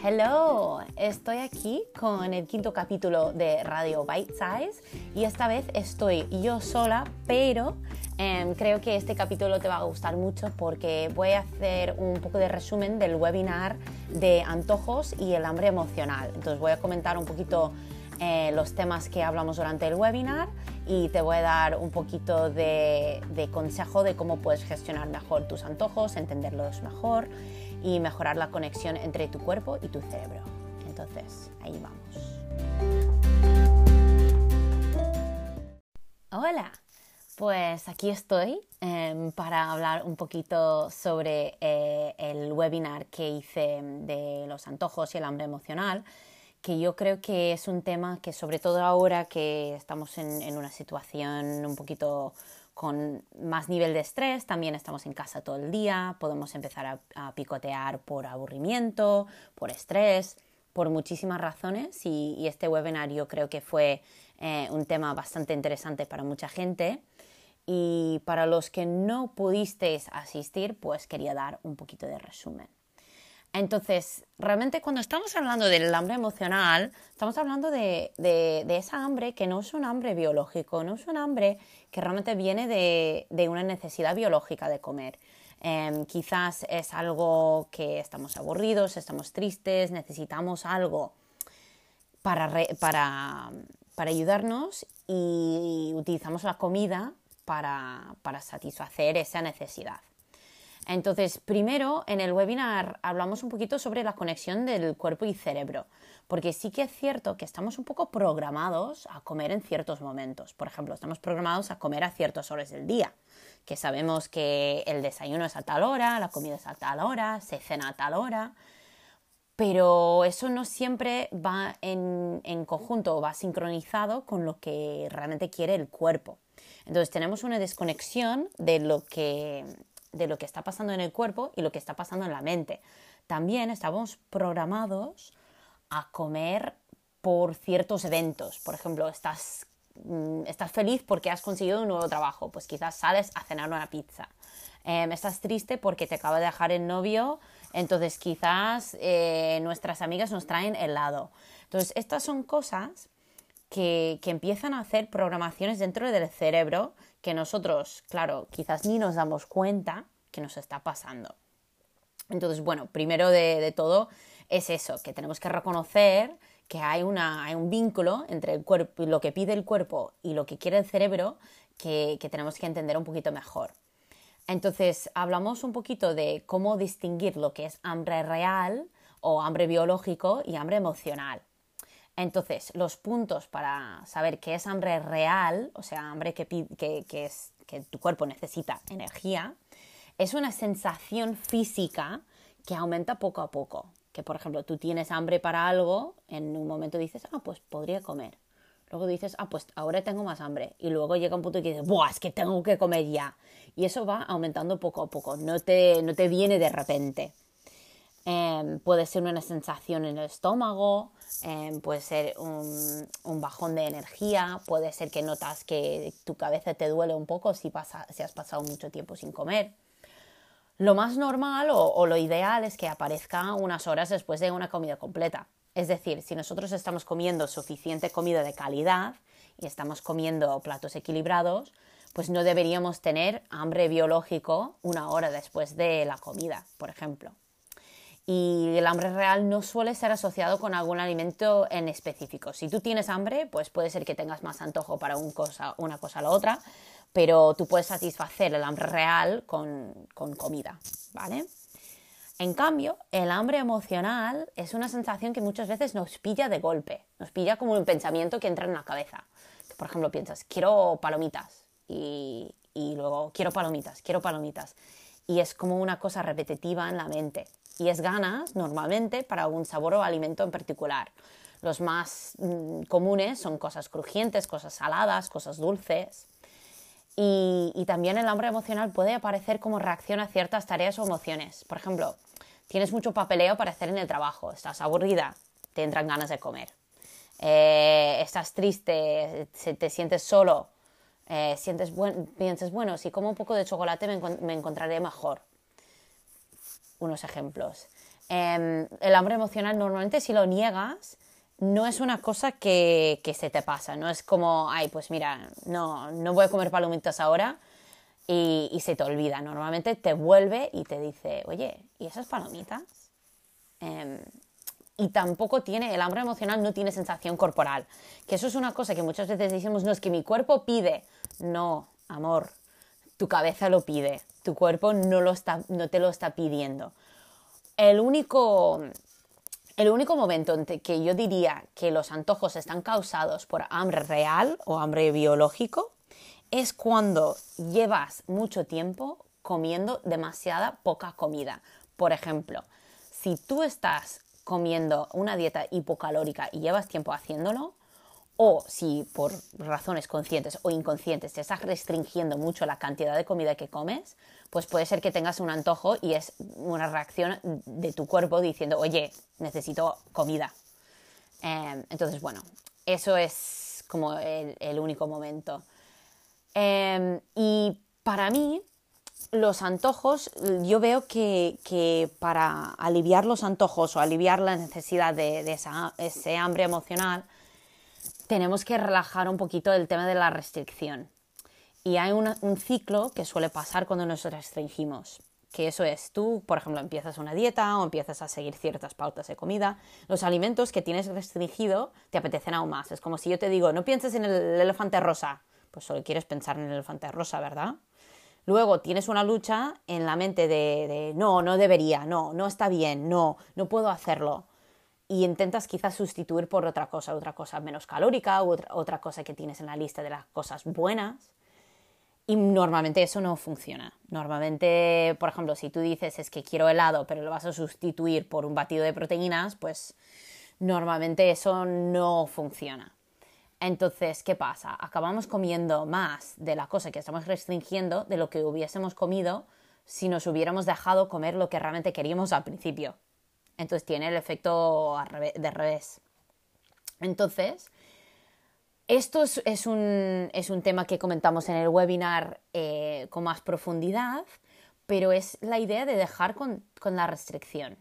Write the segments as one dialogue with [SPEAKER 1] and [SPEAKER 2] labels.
[SPEAKER 1] Hello, estoy aquí con el quinto capítulo de Radio Bite Size y esta vez estoy yo sola, pero em, creo que este capítulo te va a gustar mucho porque voy a hacer un poco de resumen del webinar de antojos y el hambre emocional. Entonces voy a comentar un poquito eh, los temas que hablamos durante el webinar y te voy a dar un poquito de, de consejo de cómo puedes gestionar mejor tus antojos, entenderlos mejor y mejorar la conexión entre tu cuerpo y tu cerebro. Entonces, ahí vamos. Hola, pues aquí estoy em, para hablar un poquito sobre eh, el webinar que hice de los antojos y el hambre emocional, que yo creo que es un tema que sobre todo ahora que estamos en una situación un poquito con más nivel de estrés, también estamos en casa todo el día, podemos empezar a, picotear por aburrimiento, por estrés, por muchísimas razones y, este webinar yo creo que fue eh, un tema bastante interesante para mucha gente y para los que no pudisteis asistir pues quería dar un poquito de resumen. Entonces, realmente cuando estamos hablando del hambre emocional, estamos hablando de, esa hambre que no es un hambre biológico, no es un hambre que realmente viene de, una necesidad biológica de comer. Em, quizás es algo que estamos aburridos, estamos tristes, necesitamos algo para, para, ayudarnos y utilizamos la comida para satisfacer esa necesidad. Entonces, primero en el webinar hablamos un poquito sobre la conexión del cuerpo y cerebro, porque sí que es cierto que estamos un poco programados a comer en ciertos momentos. Por ejemplo, estamos programados a comer a ciertas horas del día, que sabemos que el desayuno es a tal hora, la comida es a tal hora, se cena a tal hora, pero eso no siempre va en, conjunto, va sincronizado con lo que realmente quiere el cuerpo. Entonces tenemos una desconexión de lo que de lo que está pasando en el cuerpo y lo que está pasando en la mente. También estamos programados a comer por ciertos eventos. Por ejemplo, estás, mm, estás feliz porque has conseguido un nuevo trabajo, pues quizás sales a cenar una pizza. Em, estás triste porque te acaba de dejar el novio, entonces quizás eh, nuestras amigas nos traen helado. Entonces, estas son cosas que, que empiezan a hacer programaciones dentro del cerebro que nosotros, claro, quizás ni nos damos cuenta que nos está pasando. Entonces, bueno, primero de, todo es eso, que tenemos que reconocer que hay, una, hay, un vínculo entre el cuerpo, lo que pide el cuerpo y lo que quiere el cerebro que, que tenemos que entender un poquito mejor. Entonces, hablamos un poquito de cómo distinguir lo que es hambre real o hambre biológico y hambre emocional. Entonces, los puntos para saber qué es hambre real, o sea, hambre que, que, es, que tu cuerpo necesita energía, es una sensación física que aumenta poco a poco. Que, por ejemplo, tú tienes hambre para algo, en un momento dices, ah, pues podría comer. Luego dices, ah, pues ahora tengo más hambre. Y luego llega un punto que dices, ¡buah, es que tengo que comer ya! Y eso va aumentando poco a poco, no te, no te viene de repente. Em, puede ser una sensación en el estómago, em, puede ser un, bajón de energía, puede ser que notas que tu cabeza te duele un poco si, si has pasado mucho tiempo sin comer. Lo más normal o, lo ideal es que aparezca unas horas después de una comida completa. Es decir, si nosotros estamos comiendo suficiente comida de calidad y estamos comiendo platos equilibrados, pues no deberíamos tener hambre biológico una hora después de la comida, por ejemplo y el hambre real no suele ser asociado con algún alimento en específico. Si tú tienes hambre, pues puede ser que tengas más antojo para una cosa o la otra, pero tú puedes satisfacer el hambre real con, comida, ¿vale? En cambio, el hambre emocional es una sensación que muchas veces nos pilla de golpe, nos pilla como un pensamiento que entra en la cabeza. Por ejemplo, piensas, quiero palomitas y luego quiero palomitas, quiero palomitas. Y es como una cosa repetitiva en la mente y es ganas normalmente para algún sabor o alimento en particular. Los más mm, comunes son cosas crujientes, cosas saladas, cosas dulces. Y, también el hambre emocional puede aparecer como reacción a ciertas tareas o emociones. Por ejemplo, tienes mucho papeleo para hacer en el trabajo, estás aburrida, te entran ganas de comer. Eh, estás triste, te sientes solo, eh, sientes piensas, bueno, si como un poco de chocolate me encontraré mejor unos ejemplos. Em, el hambre emocional normalmente si lo niegas no es una cosa que, se te pasa, no es como, ay, pues mira, no, no voy a comer palomitas ahora y, se te olvida. Normalmente te vuelve y te dice, oye, ¿y esas palomitas? Em, y tampoco tiene, el hambre emocional no tiene sensación corporal. Que eso es una cosa que muchas veces decimos, no es que mi cuerpo pide. No, amor, tu cabeza lo pide, tu cuerpo no, lo está, no te lo está pidiendo. El único, el único momento en que yo diría que los antojos están causados por hambre real o hambre biológico es cuando llevas mucho tiempo comiendo demasiada poca comida. Por ejemplo, si tú estás comiendo una dieta hipocalórica y llevas tiempo haciéndolo, o si por razones conscientes o inconscientes te estás restringiendo mucho la cantidad de comida que comes, pues puede ser que tengas un antojo y es una reacción de tu cuerpo diciendo, oye, necesito comida. Em, entonces, bueno, eso es como el único momento. Em, y para mí, los antojos, yo veo que, para aliviar los antojos o aliviar la necesidad de, ese hambre emocional, tenemos que relajar un poquito el tema de la restricción. Y hay un ciclo que suele pasar cuando nos restringimos, que eso es, tú, por ejemplo, empiezas una dieta o empiezas a seguir ciertas pautas de comida, los alimentos que tienes restringido te apetecen aún más. Es como si yo te digo, no pienses en el elefante rosa, pues solo quieres pensar en el elefante rosa, ¿verdad? Luego tienes una lucha en la mente de, no, no debería, no, no está bien, no, no puedo hacerlo. Y intentas quizás sustituir por otra cosa, otra cosa menos calórica, u otra, otra cosa que tienes en la lista de las cosas buenas. Y normalmente eso no funciona. Normalmente, por ejemplo, si tú dices es que quiero helado, pero lo vas a sustituir por un batido de proteínas, pues normalmente eso no funciona. Entonces, ¿qué pasa? Acabamos comiendo más de la cosa que estamos restringiendo de lo que hubiésemos comido si nos hubiéramos dejado comer lo que realmente queríamos al principio. Entonces tiene el efecto de revés. Entonces, esto es, un, tema que comentamos en el webinar eh, con más profundidad, pero es la idea de dejar con la restricción.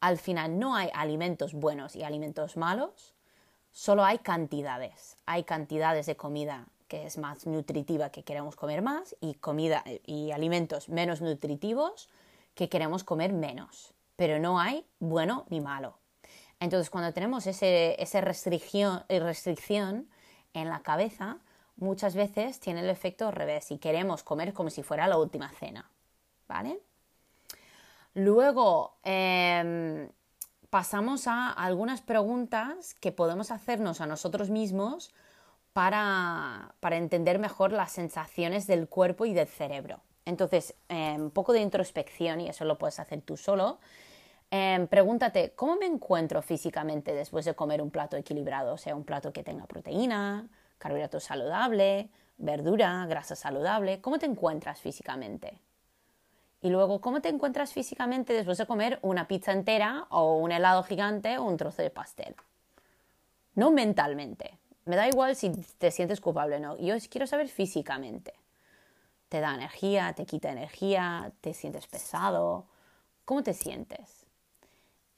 [SPEAKER 1] Al final no hay alimentos buenos y alimentos malos, solo hay cantidades. Hay cantidades de comida que es más nutritiva que queremos comer más y comida y alimentos menos nutritivos que queremos comer menos. Pero no hay bueno ni malo. Entonces, cuando tenemos ese, esa restricción, restricción en la cabeza, muchas veces tiene el efecto al revés y queremos comer como si fuera la última cena. ¿Vale? Luego, em, pasamos a algunas preguntas que podemos hacernos a nosotros mismos para, entender mejor las sensaciones del cuerpo y del cerebro. Entonces, em, un poco de introspección, y eso lo puedes hacer tú solo. Em, pregúntate, ¿cómo me encuentro físicamente después de comer un plato equilibrado? O sea, un plato que tenga proteína, carbohidrato saludable, verdura, grasa saludable. ¿Cómo te encuentras físicamente? Y luego, ¿cómo te encuentras físicamente después de comer una pizza entera o un helado gigante o un trozo de pastel? No mentalmente. Me da igual si te sientes culpable o no. Yo quiero saber físicamente. ¿Te da energía? ¿Te quita energía? ¿Te sientes pesado? ¿Cómo te sientes?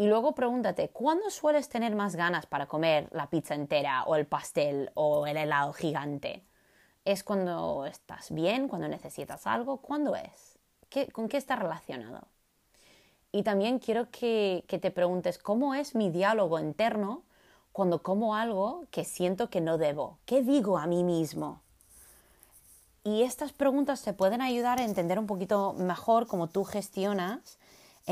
[SPEAKER 1] Y luego pregúntate, ¿cuándo sueles tener más ganas para comer la pizza entera o el pastel o el helado gigante? ¿Es cuando estás bien, cuando necesitas algo? ¿Cuándo es? ¿Con qué está relacionado? Y también quiero que, te preguntes cómo es mi diálogo interno cuando como algo que siento que no debo. ¿Qué digo a mí mismo? Y estas preguntas te pueden ayudar a entender un poquito mejor cómo tú gestionas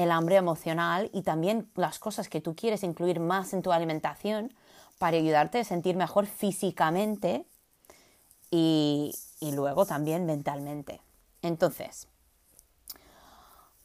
[SPEAKER 1] el hambre emocional y también las cosas que tú quieres incluir más en tu alimentación para ayudarte a sentir mejor físicamente y, y luego también mentalmente. Entonces,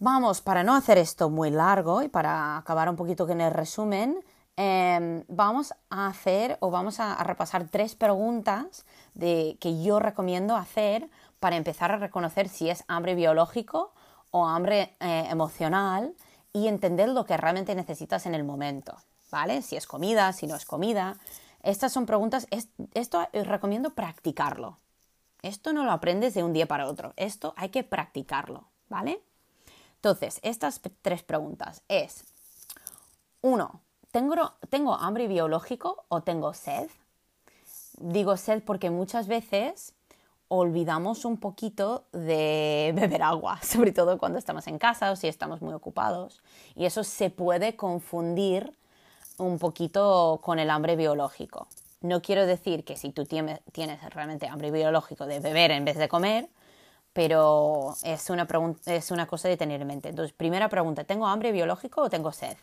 [SPEAKER 1] Vamos, para no hacer esto muy largo y para acabar un poquito en el resumen, em, vamos a hacer o vamos a, repasar tres preguntas de, que yo recomiendo hacer para empezar a reconocer si es hambre biológico o hambre eh, emocional y entender lo que realmente necesitas en el momento, ¿vale? Si es comida, si no es comida. Estas son preguntas, esto recomiendo practicarlo. Esto no lo aprendes de un día para otro, esto hay que practicarlo, ¿vale? Entonces, estas tres preguntas es, Uno, ¿tengo, ¿tengo hambre biológico o tengo sed? Digo sed porque muchas veces olvidamos un poquito de beber agua, sobre todo cuando estamos en casa o si estamos muy ocupados. Y eso se puede confundir un poquito con el hambre biológico. No quiero decir que si tú tienes realmente hambre biológico de beber en vez de comer, pero es una, es una cosa de tener en mente. Entonces, primera pregunta, ¿tengo hambre biológico o tengo sed?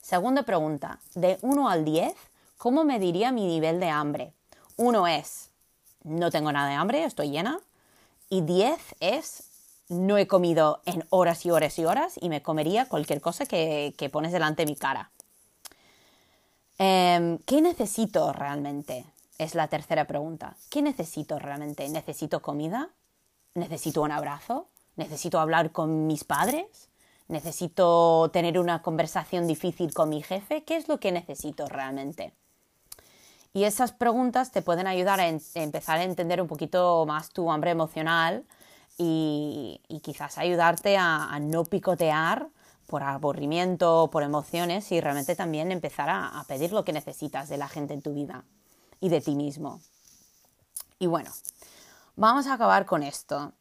[SPEAKER 1] Segunda pregunta, de 1 al 10, ¿cómo me diría mi nivel de hambre? 1 es, no tengo nada de hambre, estoy llena. Y 10 es, no he comido en horas y horas y horas y me comería cualquier cosa que, que pones delante de mi cara. Em, ¿Qué necesito realmente? Es la tercera pregunta. ¿Qué necesito realmente? ¿Necesito comida? ¿Necesito un abrazo? ¿Necesito hablar con mis padres? ¿Necesito tener una conversación difícil con mi jefe? ¿Qué es lo que necesito realmente? Y esas preguntas te pueden ayudar a, empezar a entender un poquito más tu hambre emocional y, quizás ayudarte a, no picotear por aburrimiento, por emociones y realmente también empezar a, a pedir lo que necesitas de la gente en tu vida y de ti mismo. Y bueno, vamos a acabar con esto.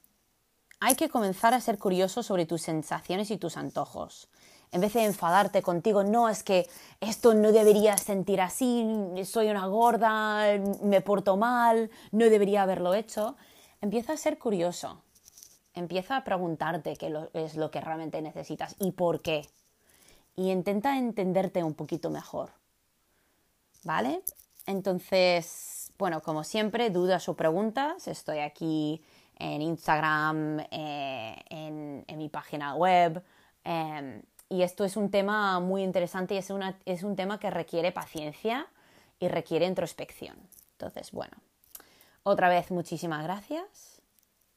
[SPEAKER 1] Hay que comenzar a ser curioso sobre tus sensaciones y tus antojos en vez de enfadarte contigo, no es que esto no debería sentir así, soy una gorda, me porto mal, no debería haberlo hecho, empieza a ser curioso. Empieza a preguntarte qué es lo que realmente necesitas y por qué. Y intenta entenderte un poquito mejor. ¿Vale? Entonces, bueno, como siempre, dudas o preguntas, estoy aquí en Instagram, eh, en, mi página web. Em, y esto es un tema muy interesante y es, es un tema que requiere paciencia y requiere introspección. Entonces, bueno, otra vez muchísimas gracias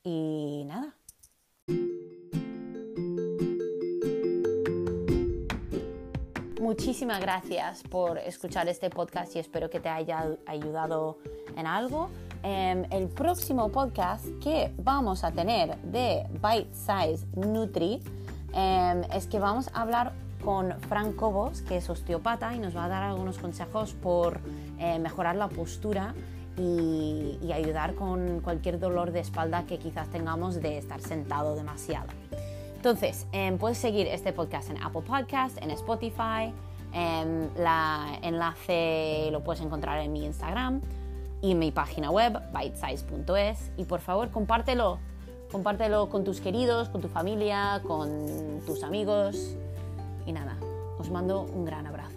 [SPEAKER 1] y nada. Muchísimas gracias por escuchar este podcast y espero que te haya ayudado en algo. Em, el próximo podcast que vamos a tener de Bite Size Nutri Em, es que vamos a hablar con Frank Cobos, que es osteopata y nos va a dar algunos consejos por eh, mejorar la postura y, ayudar con cualquier dolor de espalda que quizás tengamos de estar sentado demasiado. Entonces, em, puedes seguir este podcast en Apple Podcast, en Spotify, el em, enlace lo puedes encontrar en mi Instagram y en mi página web, bitesize.es. Y por favor, compártelo Compártelo con tus queridos, con tu familia, con tus amigos. Y nada, os mando un gran abrazo.